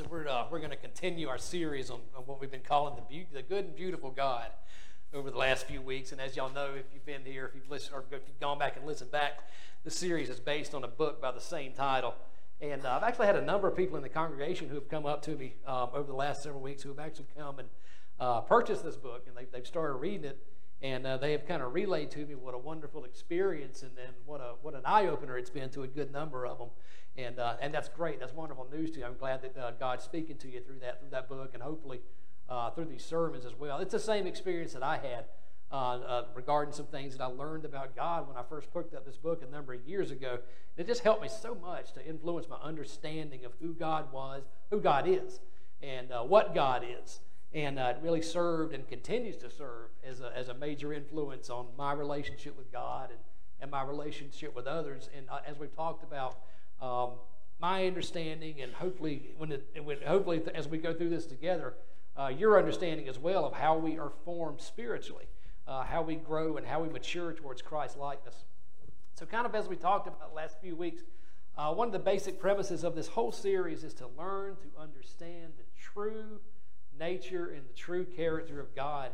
so we're, uh, we're going to continue our series on, on, what we've been calling the, be- the good and beautiful God over the last few weeks. And as y'all know, if you've been here, if you've listened, or if you've gone back and listened back, the series is based on a book by the same title. And uh, I've actually had a number of people in the congregation who have come up to me um, over the last several weeks who have actually come and uh, purchased this book, and they, they've started reading it. And uh, they have kind of relayed to me what a wonderful experience and, and what, a, what an eye opener it's been to a good number of them. And, uh, and that's great. That's wonderful news to you. I'm glad that uh, God's speaking to you through that, through that book and hopefully uh, through these sermons as well. It's the same experience that I had uh, uh, regarding some things that I learned about God when I first picked up this book a number of years ago. It just helped me so much to influence my understanding of who God was, who God is, and what God is and uh, it really served and continues to serve as a, as a major influence on my relationship with God and, and my relationship with others. And uh, as we've talked about, um, my understanding, and hopefully, when, it, when hopefully as we go through this together, uh, your understanding as well of how we are formed spiritually, uh, how we grow, and how we mature towards Christ likeness. So, kind of as we talked about the last few weeks, uh, one of the basic premises of this whole series is to learn to understand the true nature and the true character of God.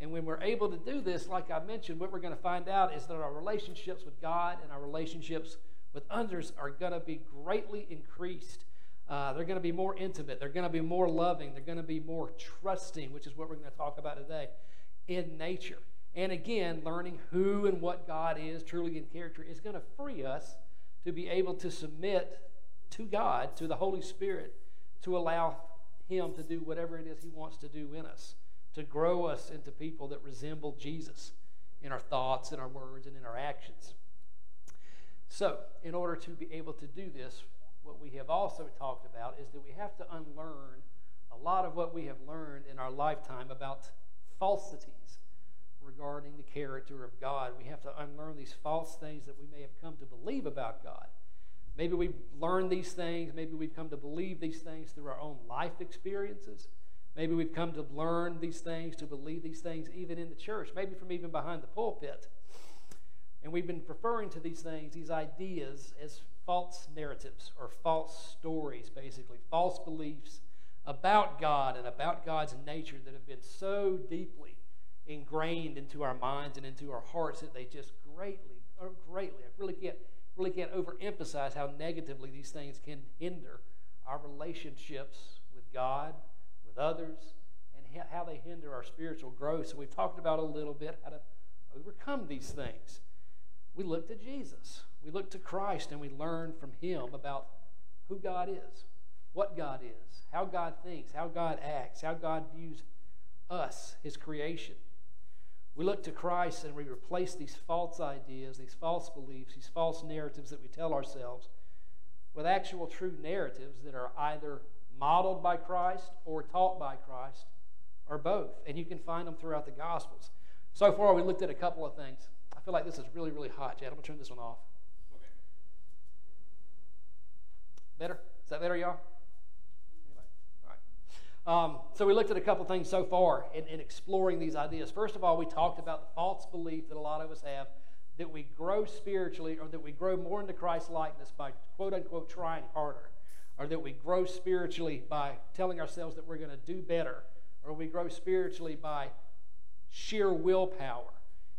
And when we're able to do this, like I mentioned, what we're going to find out is that our relationships with God and our relationships with others are going to be greatly increased. Uh, they're going to be more intimate. They're going to be more loving. They're going to be more trusting, which is what we're going to talk about today, in nature. And again, learning who and what God is truly in character is going to free us to be able to submit to God, to the Holy Spirit, to allow him to do whatever it is He wants to do in us, to grow us into people that resemble Jesus in our thoughts, in our words, and in our actions. So, in order to be able to do this, what we have also talked about is that we have to unlearn a lot of what we have learned in our lifetime about falsities regarding the character of God. We have to unlearn these false things that we may have come to believe about God. Maybe we've learned these things. Maybe we've come to believe these things through our own life experiences. Maybe we've come to learn these things, to believe these things even in the church, maybe from even behind the pulpit. And we've been referring to these things, these ideas, as false narratives or false stories, basically, false beliefs about God and about God's nature that have been so deeply ingrained into our minds and into our hearts that they just greatly, or greatly, I really can't really can't overemphasize how negatively these things can hinder our relationships with God, with others, and how they hinder our spiritual growth. So we've talked about a little bit how to overcome these things. We look to Jesus. We look to Christ and we learn from him about who God is, what God is, how God thinks, how God acts, how God views us, his creation. We look to Christ and we replace these false ideas, these false beliefs, these false narratives that we tell ourselves with actual true narratives that are either modeled by Christ or taught by Christ or both. And you can find them throughout the Gospels. So far, we looked at a couple of things. I feel like this is really, really hot, Chad. I'm going to turn this one off. Okay. Better? Is that better, y'all? Um, so we looked at a couple things so far in, in exploring these ideas. First of all, we talked about the false belief that a lot of us have that we grow spiritually or that we grow more into Christ's likeness by quote unquote trying harder, or that we grow spiritually by telling ourselves that we're going to do better, or we grow spiritually by sheer willpower.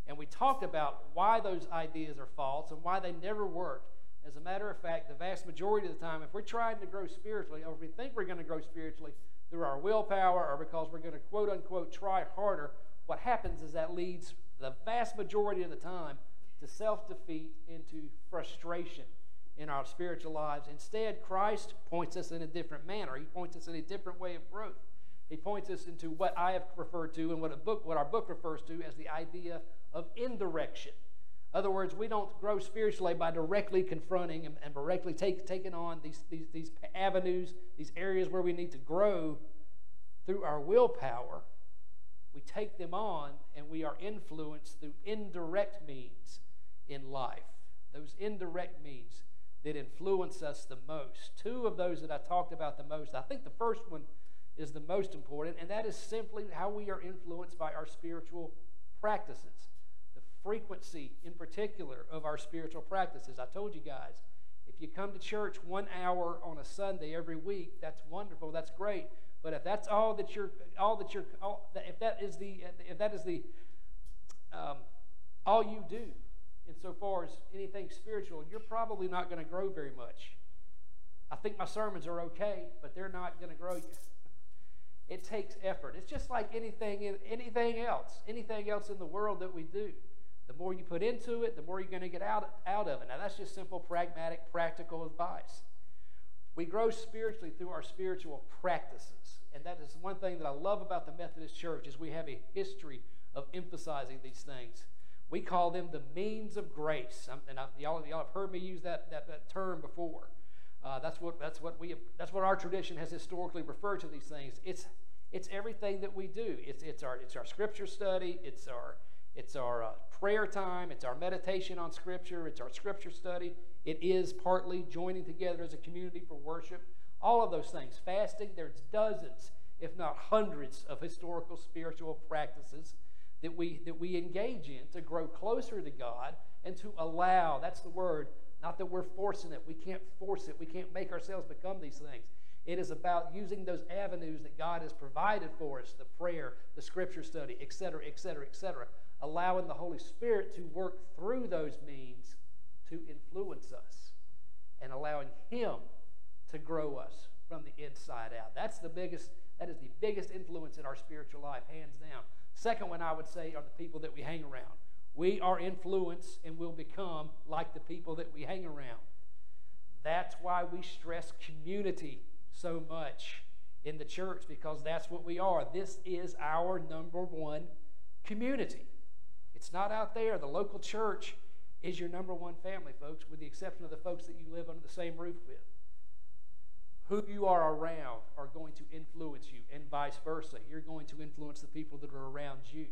And we talked about why those ideas are false and why they never work. As a matter of fact, the vast majority of the time, if we're trying to grow spiritually, or if we think we're going to grow spiritually, through our willpower or because we're going to quote unquote try harder, what happens is that leads the vast majority of the time to self defeat, into frustration in our spiritual lives. Instead, Christ points us in a different manner. He points us in a different way of growth. He points us into what I have referred to and what, a book, what our book refers to as the idea of indirection. Other words, we don't grow spiritually by directly confronting and, and directly take, taking on these, these, these avenues, these areas where we need to grow through our willpower. We take them on and we are influenced through indirect means in life. Those indirect means that influence us the most. Two of those that I talked about the most, I think the first one is the most important, and that is simply how we are influenced by our spiritual practices frequency in particular of our spiritual practices. I told you guys, If you come to church one hour on a Sunday every week, that's wonderful. That's great. But if that's all that you're, all that you're, all, if that is the, if that is the, um, all you do, insofar as anything spiritual, you're probably not going to grow very much. I think my sermons are okay, but they're not going to grow you. It takes effort. It's just like anything, anything else, anything else in the world that we do. The more you put into it, the more you're going to get out, out of it. Now, that's just simple, pragmatic, practical advice. We grow spiritually through our spiritual practices. And that is one thing that I love about the Methodist Church is we have a history of emphasizing these things. We call them the means of grace. Um, and I, y'all, y'all have heard me use that, that, that term before. Uh, that's, what, that's, what we have, that's what our tradition has historically referred to these things. It's, it's everything that we do. It's, it's, our, it's our scripture study, it's our it's our uh, prayer time, it's our meditation on Scripture, it's our Scripture study. It is partly joining together as a community for worship. All of those things. Fasting, there's dozens, if not hundreds, of historical spiritual practices that we, that we engage in to grow closer to God and to allow that's the word, not that we're forcing it. We can't force it, we can't make ourselves become these things. It is about using those avenues that God has provided for us the prayer, the scripture study, etc., etc., etc allowing the Holy Spirit to work through those means to influence us and allowing Him to grow us from the inside out. That's the biggest, that is the biggest influence in our spiritual life, hands down. Second one I would say are the people that we hang around. We are influenced and will become like the people that we hang around. That's why we stress community so much in the church because that's what we are. This is our number one community. It's not out there. The local church is your number one family, folks, with the exception of the folks that you live under the same roof with. Who you are around are going to influence you, and vice versa. You're going to influence the people that are around you.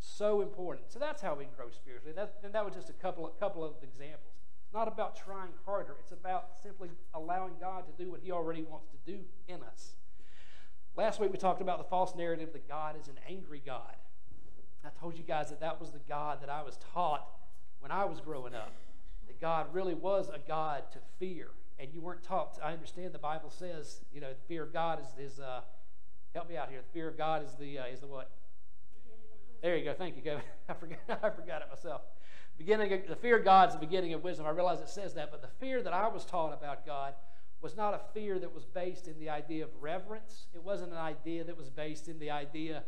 So important. So that's how we grow spiritually. That, and that was just a couple of, couple of examples. It's not about trying harder, it's about simply allowing God to do what He already wants to do in us. Last week we talked about the false narrative that God is an angry God. I told you guys that that was the God that I was taught when I was growing up. That God really was a God to fear. And you weren't taught, to, I understand the Bible says, you know, the fear of God is, is uh, help me out here. The fear of God is the, uh, is the what? There you go. Thank you, Kevin. I forgot, I forgot it myself. Beginning of, the fear of God is the beginning of wisdom. I realize it says that, but the fear that I was taught about God was not a fear that was based in the idea of reverence. It wasn't an idea that was based in the idea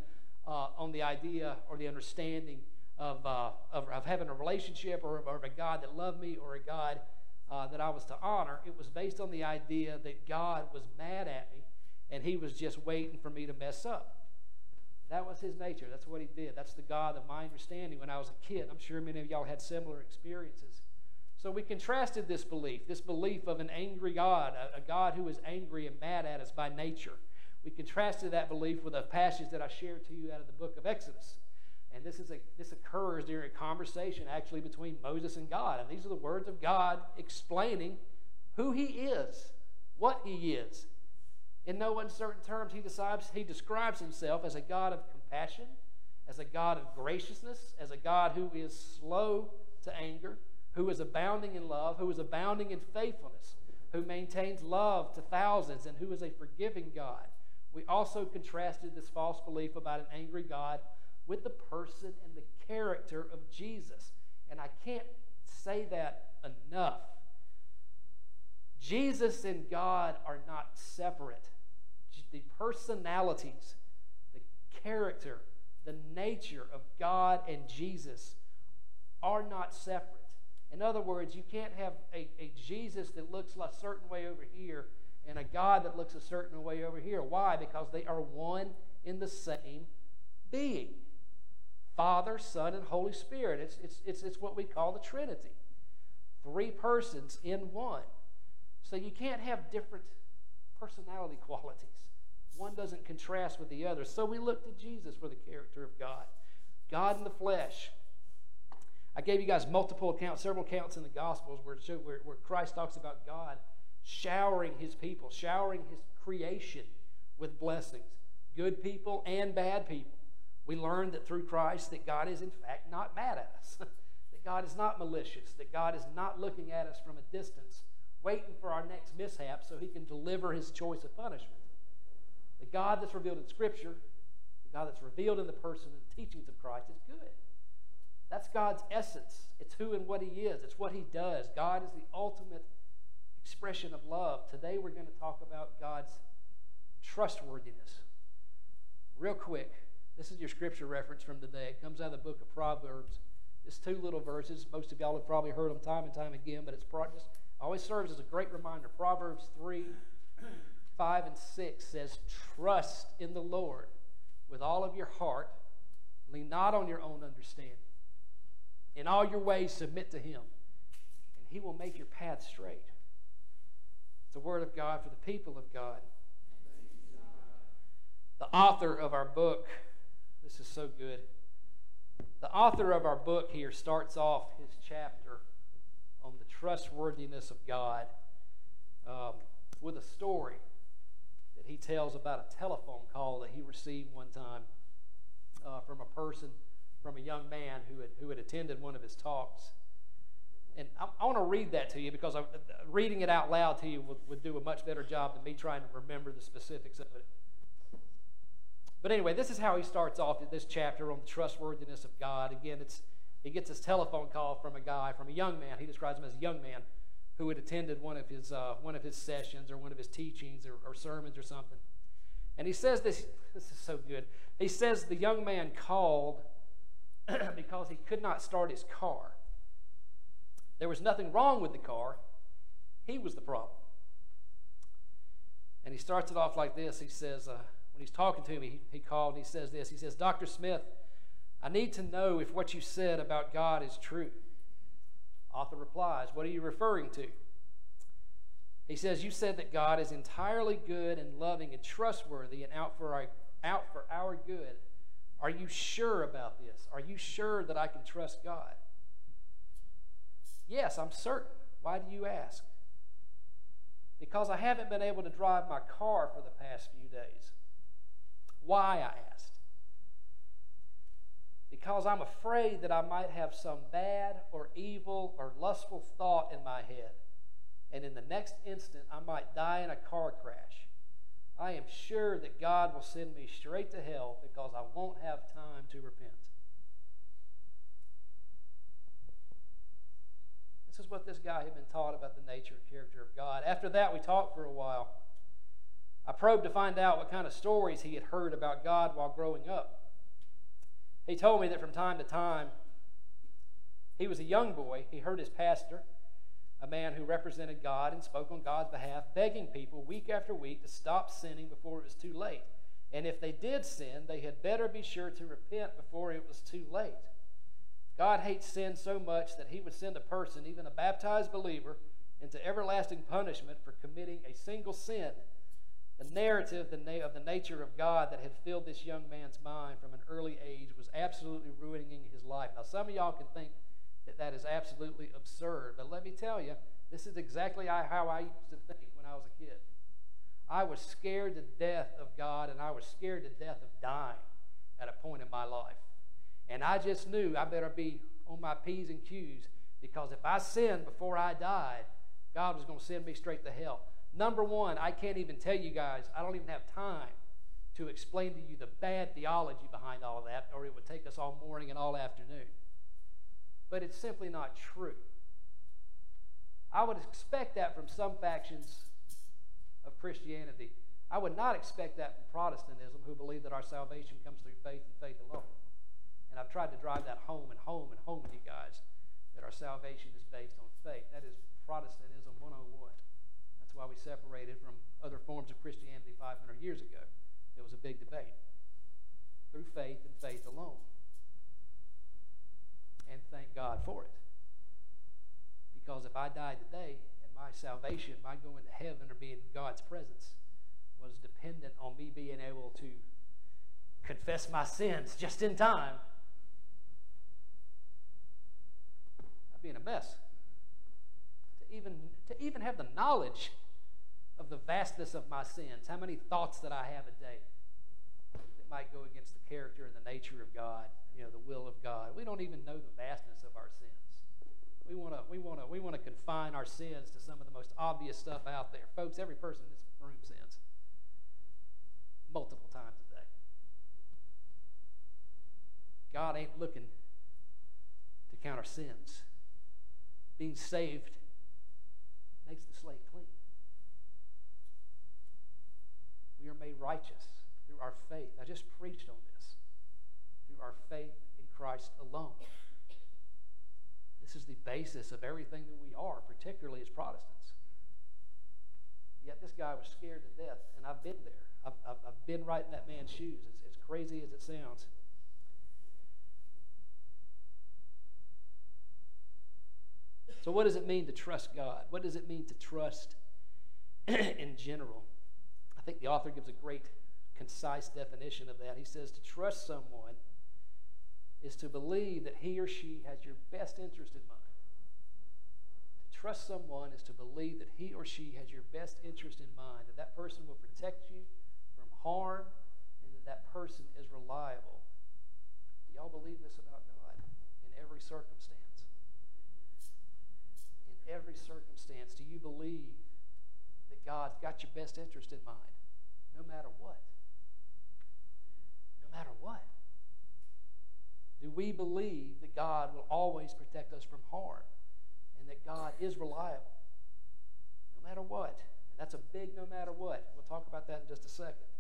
uh, on the idea or the understanding of, uh, of, of, having a relationship or, or, of a God that loved me or a God uh, that I was to honor. It was based on the idea that God was mad at me and he was just waiting for me to mess up. That was his nature. That's what he did. That's the God of my understanding when I was a kid. I'm sure many of y'all had similar experiences. So we contrasted this belief, this belief of an angry God, a, a God who is angry and mad at us by nature we contrasted that belief with a passage that I shared to you out of the book of Exodus. And this, is a, this occurs during a conversation actually between Moses and God. And these are the words of God explaining who he is, what he is. In no uncertain terms, he, decides, he describes himself as a God of compassion, as a God of graciousness, as a God who is slow to anger, who is abounding in love, who is abounding in faithfulness, who maintains love to thousands, and who is a forgiving God. We also contrasted this false belief about an angry God with the person and the character of Jesus. And I can't say that enough. Jesus and God are not separate. The personalities, the character, the nature of God and Jesus are not separate. In other words, you can't have a, a Jesus that looks a certain way over here and a God that looks a certain way over here. Why? Because they are one in the same being Father, Son, and Holy Spirit. It's, it's, it's, it's what we call the Trinity. Three persons in one. So you can't have different personality qualities. One doesn't contrast with the other. So we look to Jesus for the character of God. God in the flesh. I gave you guys multiple accounts, several accounts in the Gospels where, where, where Christ talks about God showering his people, showering his creation with blessings, good people and bad people. We learn that through Christ that God is in fact not mad at us, that God is not malicious, that God is not looking at us from a distance waiting for our next mishap so he can deliver his choice of punishment. The God that's revealed in Scripture, the God that's revealed in the person and the teachings of Christ is good. That's God's essence. It's who and what He is, it's what He does. God is the ultimate expression of love. Today we're going to talk about God's trustworthiness. Real quick, this is your scripture reference from today. It comes out of the book of Proverbs. It's two little verses. Most of y'all have probably heard them time and time again, but it's just always serves as a great reminder. Proverbs 3, 5, and 6 says, Trust in the Lord with all of your heart. Lean not on your own understanding. In all your ways, submit to Him, and He will make your path straight. A word of God for the people of God. The author of our book, this is so good. The author of our book here starts off his chapter on the trustworthiness of God um, with a story that he tells about a telephone call that he received one time uh, from a person from a young man who had, who had attended one of his talks. And I, I want to read that to you because I, reading it out loud to you would, would do a much better job than me trying to remember the specifics of it. But anyway, this is how he starts off this chapter on the trustworthiness of God. Again, it's he gets this telephone call from a guy, from a young man. He describes him as a young man who had attended one of his uh, one of his sessions or one of his teachings or, or sermons or something. And he says this. This is so good. He says the young man called because he could not start his car. There was nothing wrong with the car, he was the problem. And he starts it off like this He says, uh, when he's talking to me, he, he called and he says this He says, Dr. Smith, I need to know if what you said about God is true. Author replies, What are you referring to? He says, You said that God is entirely good and loving and trustworthy and out for our, out for our good. Are you sure about this? Are you sure that I can trust God? Yes, I'm certain. Why do you ask? Because I haven't been able to drive my car for the past few days. Why, I asked. Because I'm afraid that I might have some bad or evil or lustful thought in my head, and in the next instant I might die in a car crash. I am sure that God will send me straight to hell because I won't have time to repent. This is what this guy had been taught about the nature and character of God. After that, we talked for a while. I probed to find out what kind of stories he had heard about God while growing up. He told me that from time to time, he was a young boy. He heard his pastor, a man who represented God and spoke on God's behalf, begging people week after week to stop sinning before it was too late. And if they did sin, they had better be sure to repent before it was too late. God hates sin so much that he would send a person, even a baptized believer, into everlasting punishment for committing a single sin. The narrative of the nature of God that had filled this young man's mind from an early age was absolutely ruining his life. Now, some of y'all can think that that is absolutely absurd, but let me tell you, this is exactly how I used to think when I was a kid. I was scared to death of God, and I was scared to death of dying at a point in my life. And I just knew I better be on my P's and Q's because if I sinned before I died, God was going to send me straight to hell. Number one, I can't even tell you guys, I don't even have time to explain to you the bad theology behind all of that, or it would take us all morning and all afternoon. But it's simply not true. I would expect that from some factions of Christianity. I would not expect that from Protestantism, who believe that our salvation comes through faith and faith alone. And I've tried to drive that home and home and home with you guys that our salvation is based on faith. That is Protestantism 101. That's why we separated from other forms of Christianity 500 years ago. It was a big debate. Through faith and faith alone. And thank God for it. Because if I died today and my salvation, my going to heaven or being in God's presence was dependent on me being able to confess my sins just in time be in a mess. To even, to even have the knowledge of the vastness of my sins, how many thoughts that I have a day that might go against the character and the nature of God, you know, the will of God. We don't even know the vastness of our sins. We want to we want to we want to confine our sins to some of the most obvious stuff out there. Folks, every person in this room sins multiple times a day. God ain't looking to count our sins. Being saved makes the slate clean. We are made righteous through our faith. I just preached on this. Through our faith in Christ alone. This is the basis of everything that we are, particularly as Protestants. Yet this guy was scared to death, and I've been there. I've, I've, I've been right in that man's shoes, as, as crazy as it sounds. So, what does it mean to trust God? What does it mean to trust in general? I think the author gives a great, concise definition of that. He says to trust someone is to believe that he or she has your best interest in mind. To trust someone is to believe that he or she has your best interest in mind, that that person will protect you from harm, and that that person is reliable. Do y'all believe this about God in every circumstance? Every circumstance, do you believe that God's got your best interest in mind, no matter what? No matter what. Do we believe that God will always protect us from harm and that God is reliable no matter what? And that's a big no matter what. We'll talk about that in just a second.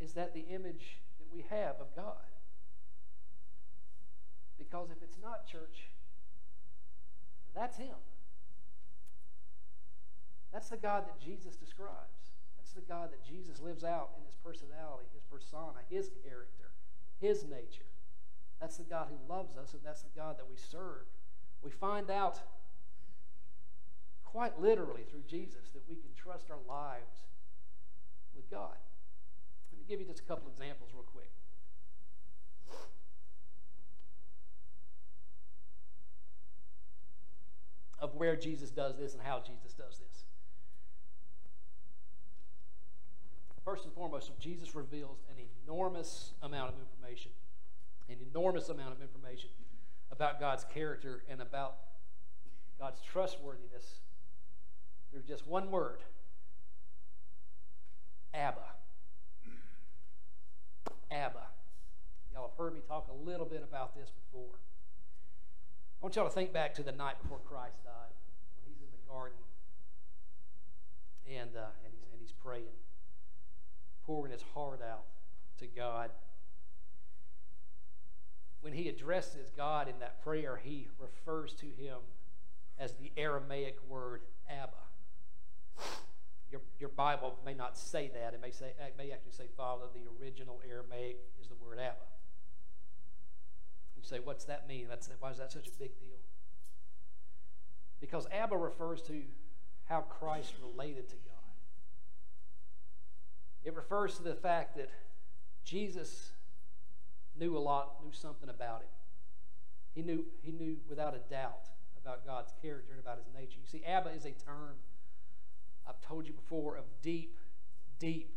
Is that the image that we have of God? Because if it's not church, that's Him. That's the God that Jesus describes. That's the God that Jesus lives out in His personality, His persona, His character, His nature. That's the God who loves us, and that's the God that we serve. We find out quite literally through Jesus that we can trust our lives with God. Let me give you just a couple examples real quick. Of where Jesus does this and how Jesus does this. First and foremost, Jesus reveals an enormous amount of information an enormous amount of information about God's character and about God's trustworthiness through just one word Abba. Abba. Y'all have heard me talk a little bit about this before. I want y'all to think back to the night before Christ died, when he's in the garden and, uh, and, he's, and he's praying, pouring his heart out to God when he addresses God in that prayer, he refers to him as the Aramaic word Abba. Your, your Bible may not say that. It may, say, it may actually say Father. The original Aramaic is the word Abba. You say, what's that mean? That's, why is that such a big deal? Because Abba refers to how Christ related to God. It refers to the fact that Jesus knew a lot, knew something about him. He knew, he knew without a doubt about God's character and about his nature. You see, Abba is a term, I've told you before, of deep, deep,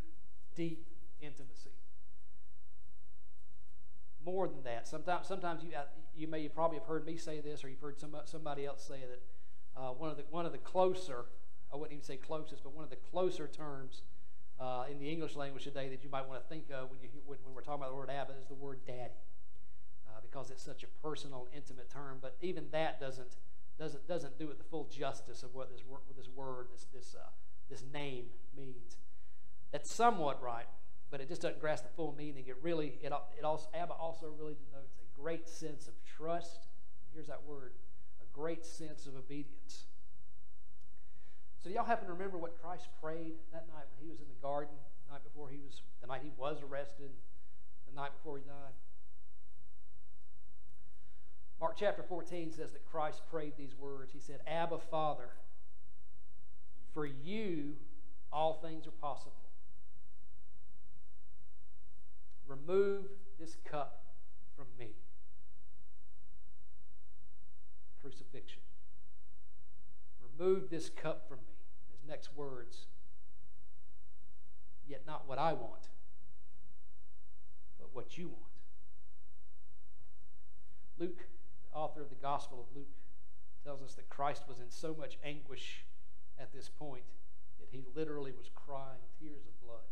deep intimacy. More than that, sometimes, sometimes you, uh, you may you probably have heard me say this, or you've heard some, somebody else say that uh, one of the one of the closer, I wouldn't even say closest, but one of the closer terms uh, in the English language today that you might want to think of when, you, when, when we're talking about the word Abba is the word daddy, uh, because it's such a personal, intimate term. But even that doesn't doesn't doesn't do it the full justice of what this word, this word, this this uh, this name means. That's somewhat right, but it just doesn't grasp the full meaning. It really it it also Abba also really denotes a great sense of trust. Here's that word, a great sense of obedience. So y'all happen to remember what Christ prayed that night when he was in the garden, the night before he was, the night he was arrested, the night before he died? Mark chapter 14 says that Christ prayed these words. He said, Abba, Father, for you all things are possible. Remove this cup from me. Crucifixion. Remove this cup from me next words, yet not what I want, but what you want. Luke, the author of the Gospel of Luke, tells us that Christ was in so much anguish at this point that he literally was crying tears of blood.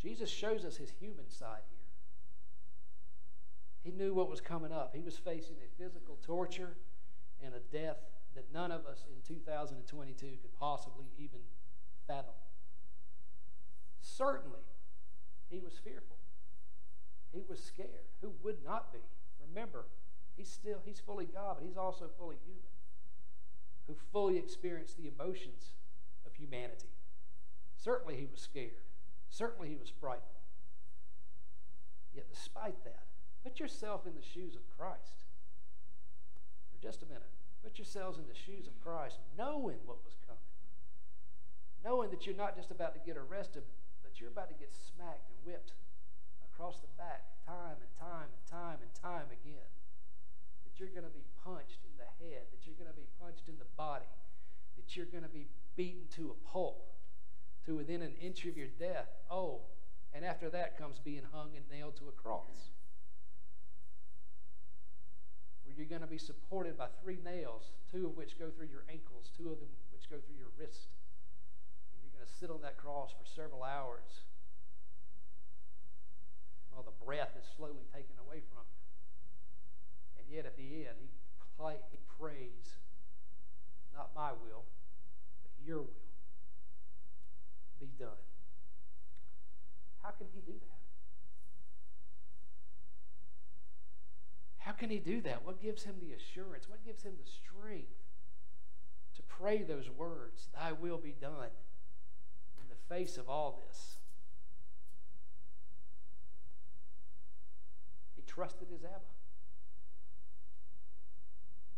Jesus shows us his human side here. He knew what was coming up. He was facing a physical torture and a death that none of us in 2022 could possibly even fathom. Certainly, he was fearful. He was scared. Who would not be? Remember, he's still he's fully God, but he's also fully human. Who fully experienced the emotions of humanity. Certainly he was scared. Certainly he was frightened. Yet despite that, put yourself in the shoes of Christ. For just a minute. Put yourselves in the shoes of Christ, knowing what was coming. Knowing that you're not just about to get arrested, but you're about to get smacked and whipped across the back time and time and time and time again. That you're going to be punched in the head, that you're going to be punched in the body, that you're going to be beaten to a pulp, to within an inch of your death. Oh, and after that comes being hung and nailed to a cross where you're going to be supported by three nails, two of which go through your ankles, two of them which go through your wrist. And you're going to sit on that cross for several hours while the breath is slowly taken away from you. And yet at the end, he, he prays, not my will, but your will be done. How can he do that? How can he do that? What gives him the assurance? What gives him the strength to pray those words, Thy will be done, in the face of all this? He trusted his Abba.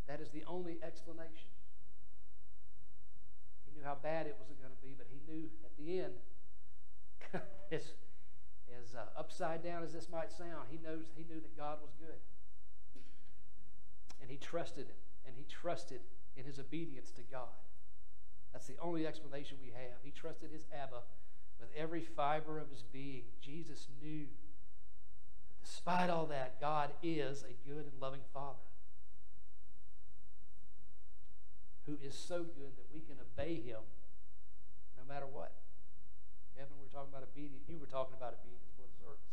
That is the only explanation. He knew how bad it was going to be, but he knew at the end, as, as uh, upside down as this might sound, he knows he knew that God was good he trusted him, and he trusted in his obedience to God. That's the only explanation we have. He trusted his Abba with every fiber of his being. Jesus knew that despite all that, God is a good and loving Father who is so good that we can obey him no matter what. Kevin, we are talking about obedience. You were talking about obedience for the service.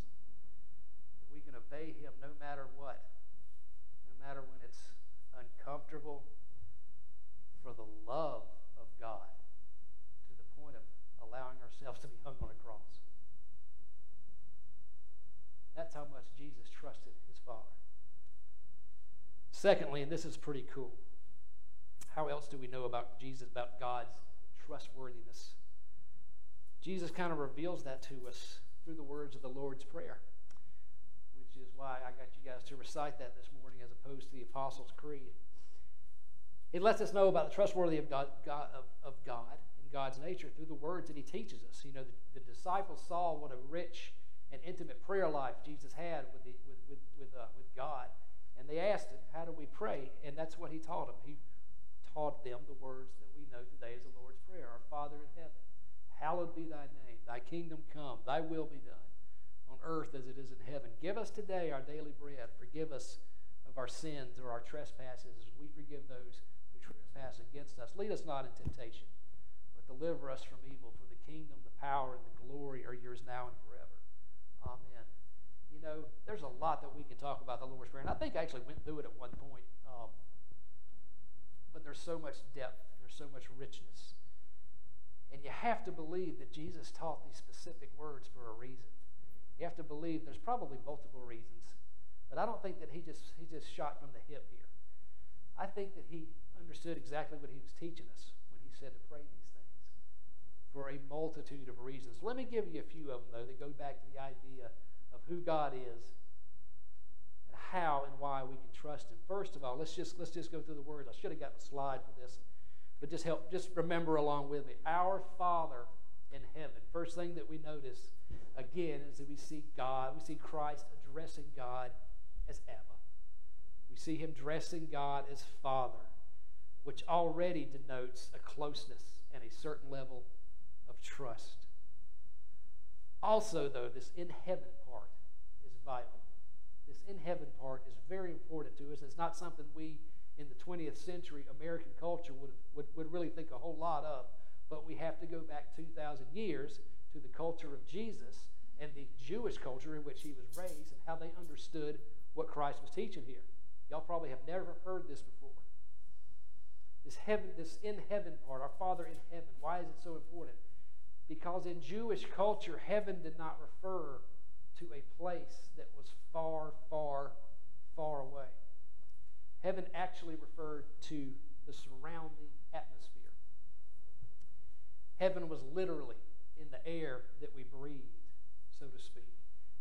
That we can obey him no matter what matter when it's uncomfortable, for the love of God to the point of allowing ourselves to be hung on a cross. That's how much Jesus trusted his Father. Secondly, and this is pretty cool, how else do we know about Jesus, about God's trustworthiness? Jesus kind of reveals that to us through the words of the Lord's Prayer which is why I got you guys to recite that this morning as opposed to the Apostles' Creed. It lets us know about the trustworthy of God, God of, of, God and God's nature through the words that He teaches us. You know, the, the disciples saw what a rich and intimate prayer life Jesus had with, the, with, with, with, uh, with God. And they asked him, How do we pray? And that's what he taught them. He taught them the words that we know today as the Lord's Prayer Our Father in heaven, hallowed be thy name. Thy kingdom come, thy will be done on earth as it is in heaven. Give us today our daily bread. Forgive us our sins or our trespasses as we forgive those who trespass against us. Lead us not in temptation, but deliver us from evil. For the kingdom, the power, and the glory are yours now and forever. Amen. You know, there's a lot that we can talk about the Lord's Prayer, and I think I actually went through it at one point. Um, but there's so much depth, there's so much richness. And you have to believe that Jesus taught these specific words for a reason. You have to believe there's probably multiple reasons, but I don't think that he just he just shot from the hip here. I think that he understood exactly what he was teaching us when he said to pray these things for a multitude of reasons. Let me give you a few of them though that go back to the idea of who God is and how and why we can trust him. First of all, let's just let's just go through the words. I should have gotten a slide for this, but just help just remember along with me. Our Father in heaven. First thing that we notice again is that we see God, we see Christ addressing God as Abba. We see him dressing God as Father, which already denotes a closeness and a certain level of trust. Also, though, this in heaven part is vital. This in heaven part is very important to us. It's not something we in the 20th century American culture would, would, would really think a whole lot of, but we have to go back 2,000 years to the culture of Jesus and the Jewish culture in which he was raised and how they understood what Christ was teaching here. Y'all probably have never heard this before. This heaven, this in heaven part, our Father in heaven. Why is it so important? Because in Jewish culture, heaven did not refer to a place that was far, far, far away. Heaven actually referred to the surrounding atmosphere. Heaven was literally in the air that we breathed, so to speak.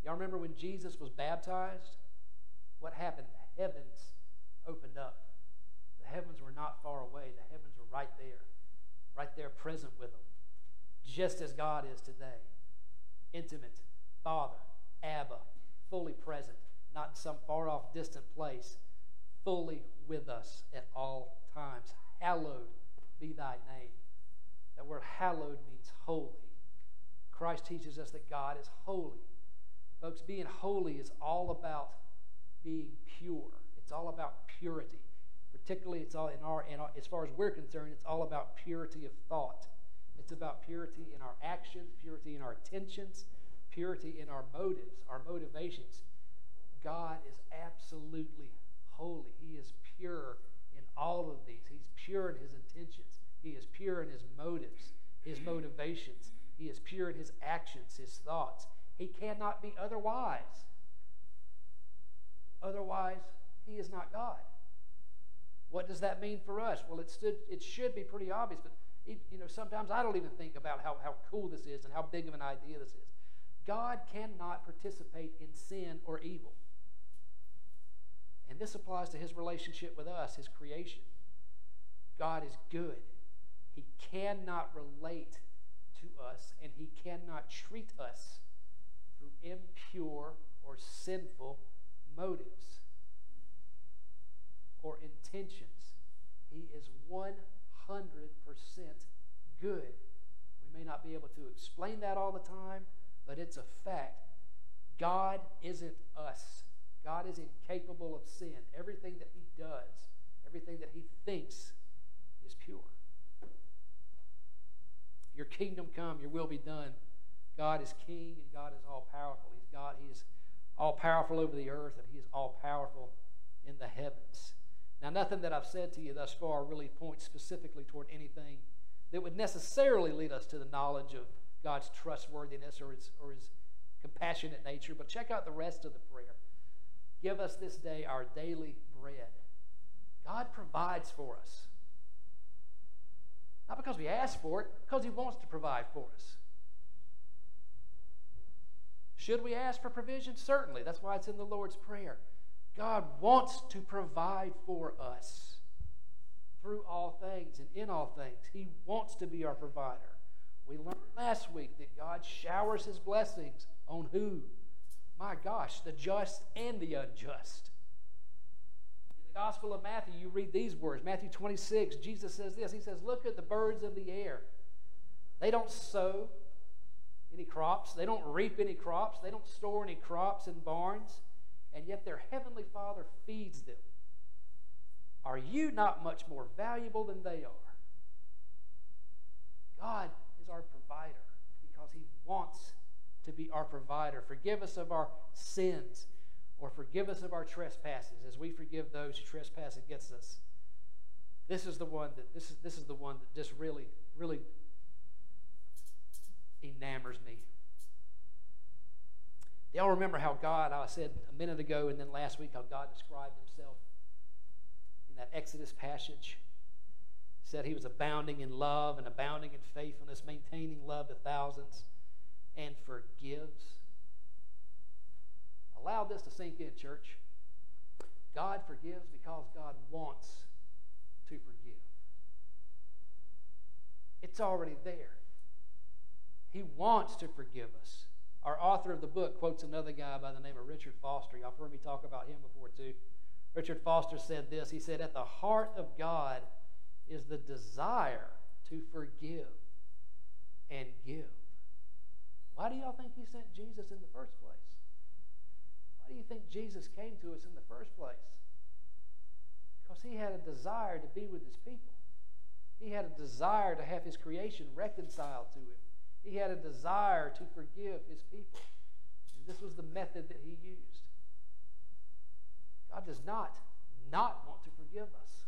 Y'all remember when Jesus was baptized? What happened? The heavens opened up. The heavens were not far away, the heavens were right there, right there present with them, just as God is today. Intimate, Father, Abba, fully present, not in some far off, distant place, fully with us at all times. Hallowed be thy name. That word hallowed means holy. Christ teaches us that God is holy. Folks, being holy is all about being pure. It's all about purity. Particularly, it's all in our, in our, as far as we're concerned, it's all about purity of thought. It's about purity in our actions, purity in our intentions, purity in our motives, our motivations. God is absolutely holy. He is pure in all of these. He's pure in his intentions. He is pure in his motives, his motivations. He is pure in his actions, his thoughts. He cannot be otherwise. Otherwise, he is not God. What does that mean for us? Well, it, stood, it should be pretty obvious, but it, you know, sometimes I don't even think about how, how cool this is and how big of an idea this is. God cannot participate in sin or evil. And this applies to his relationship with us, his creation. God is good. He cannot relate to us, and he cannot treat us through impure or sinful motives or intentions. He is 100% good. We may not be able to explain that all the time, but it's a fact. God isn't us. God is incapable of sin. Everything that he does, everything that he thinks is pure. Your kingdom come, your will be done. God is king and God is all powerful. He's God, he is all powerful over the earth and he is all powerful in the heavens. Now, nothing that I've said to you thus far really points specifically toward anything that would necessarily lead us to the knowledge of God's trustworthiness or his, or his compassionate nature. But check out the rest of the prayer. Give us this day our daily bread. God provides for us. Not because we ask for it, because He wants to provide for us. Should we ask for provision? Certainly. That's why it's in the Lord's Prayer. God wants to provide for us through all things and in all things. He wants to be our provider. We learned last week that God showers his blessings on who? My gosh, the just and the unjust. In the Gospel of Matthew, you read these words Matthew 26, Jesus says this He says, Look at the birds of the air. They don't sow any crops, they don't reap any crops, they don't store any crops in barns, and yet their heavenly Father feeds them. Are you not much more valuable than they are? God is our provider because He wants to be our provider. Forgive us of our sins or forgive us of our trespasses as we forgive those who trespass against us. This is the one that this is this is the one that just really, really enamors me. Do y'all remember how God, I said a minute ago and then last week, how God described himself in that Exodus passage? He said he was abounding in love and abounding in faithfulness, maintaining love to thousands, and forgives. Allow this to sink in, church. God forgives because God wants to forgive. It's already there. He wants to forgive us. Our author of the book quotes another guy by the name of Richard Foster. Y'all heard me talk about him before, too. Richard Foster said this He said, At the heart of God is the desire to forgive and give. Why do y'all think he sent Jesus in the first place? Why do you think Jesus came to us in the first place? Because he had a desire to be with his people. He had a desire to have his creation reconciled to him. He had a desire to forgive his people. And this was the method that he used. God does not not want to forgive us.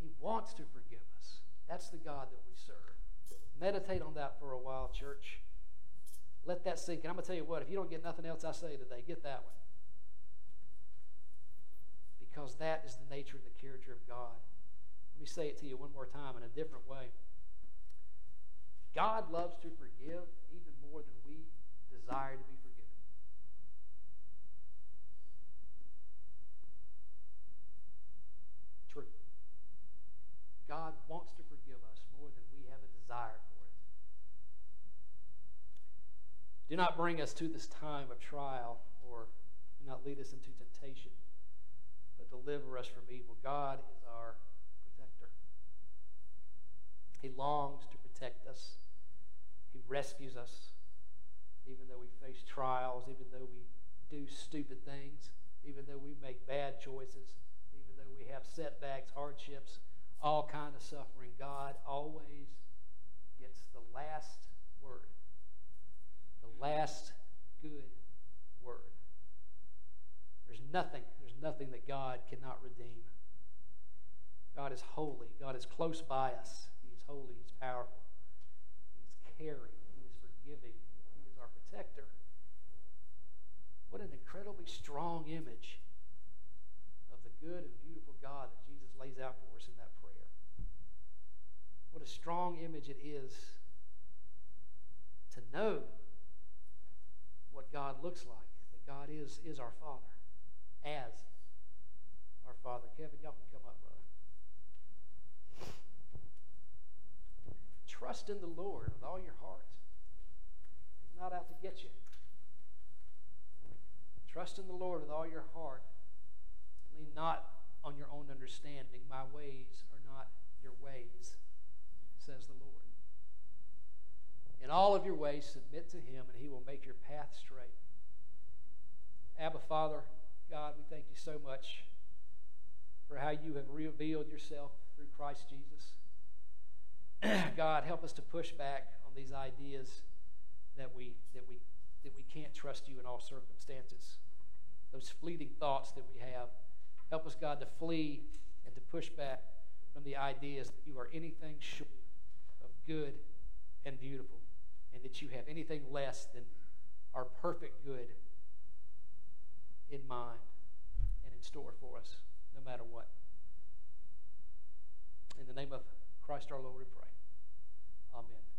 He wants to forgive us. That's the God that we serve. Meditate on that for a while, church. Let that sink. And I'm going to tell you what, if you don't get nothing else I say today, get that one. Because that is the nature and the character of God. Let me say it to you one more time in a different way. God loves to forgive even more than we desire to be forgiven. True. God wants to forgive us more than we have a desire for it. Do not bring us to this time of trial or do not lead us into temptation, but deliver us from evil. God is our protector. He longs to protect us. He rescues us, even though we face trials, even though we do stupid things, even though we make bad choices, even though we have setbacks, hardships, all kind of suffering. God always gets the last word, the last good word. There's nothing, there's nothing that God cannot redeem. God is holy. God is close by us. He is holy. He's powerful caring. He is forgiving. He is our protector. What an incredibly strong image of the good and beautiful God that Jesus lays out for us in that prayer. What a strong image it is to know what God looks like, that God is, is our Father, as our Father. Kevin, y'all can come up, brother. Trust in the Lord with all your heart. He's not out to get you. Trust in the Lord with all your heart. Lean not on your own understanding. My ways are not your ways, says the Lord. In all of your ways, submit to Him, and He will make your path straight. Abba, Father, God, we thank you so much for how you have revealed yourself through Christ Jesus. God, help us to push back on these ideas that we, that, we, that we can't trust you in all circumstances. Those fleeting thoughts that we have. Help us, God, to flee and to push back from the ideas that you are anything short of good and beautiful, and that you have anything less than our perfect good in mind and in store for us, no matter what. In the name of Christ our Lord, we pray. Amen.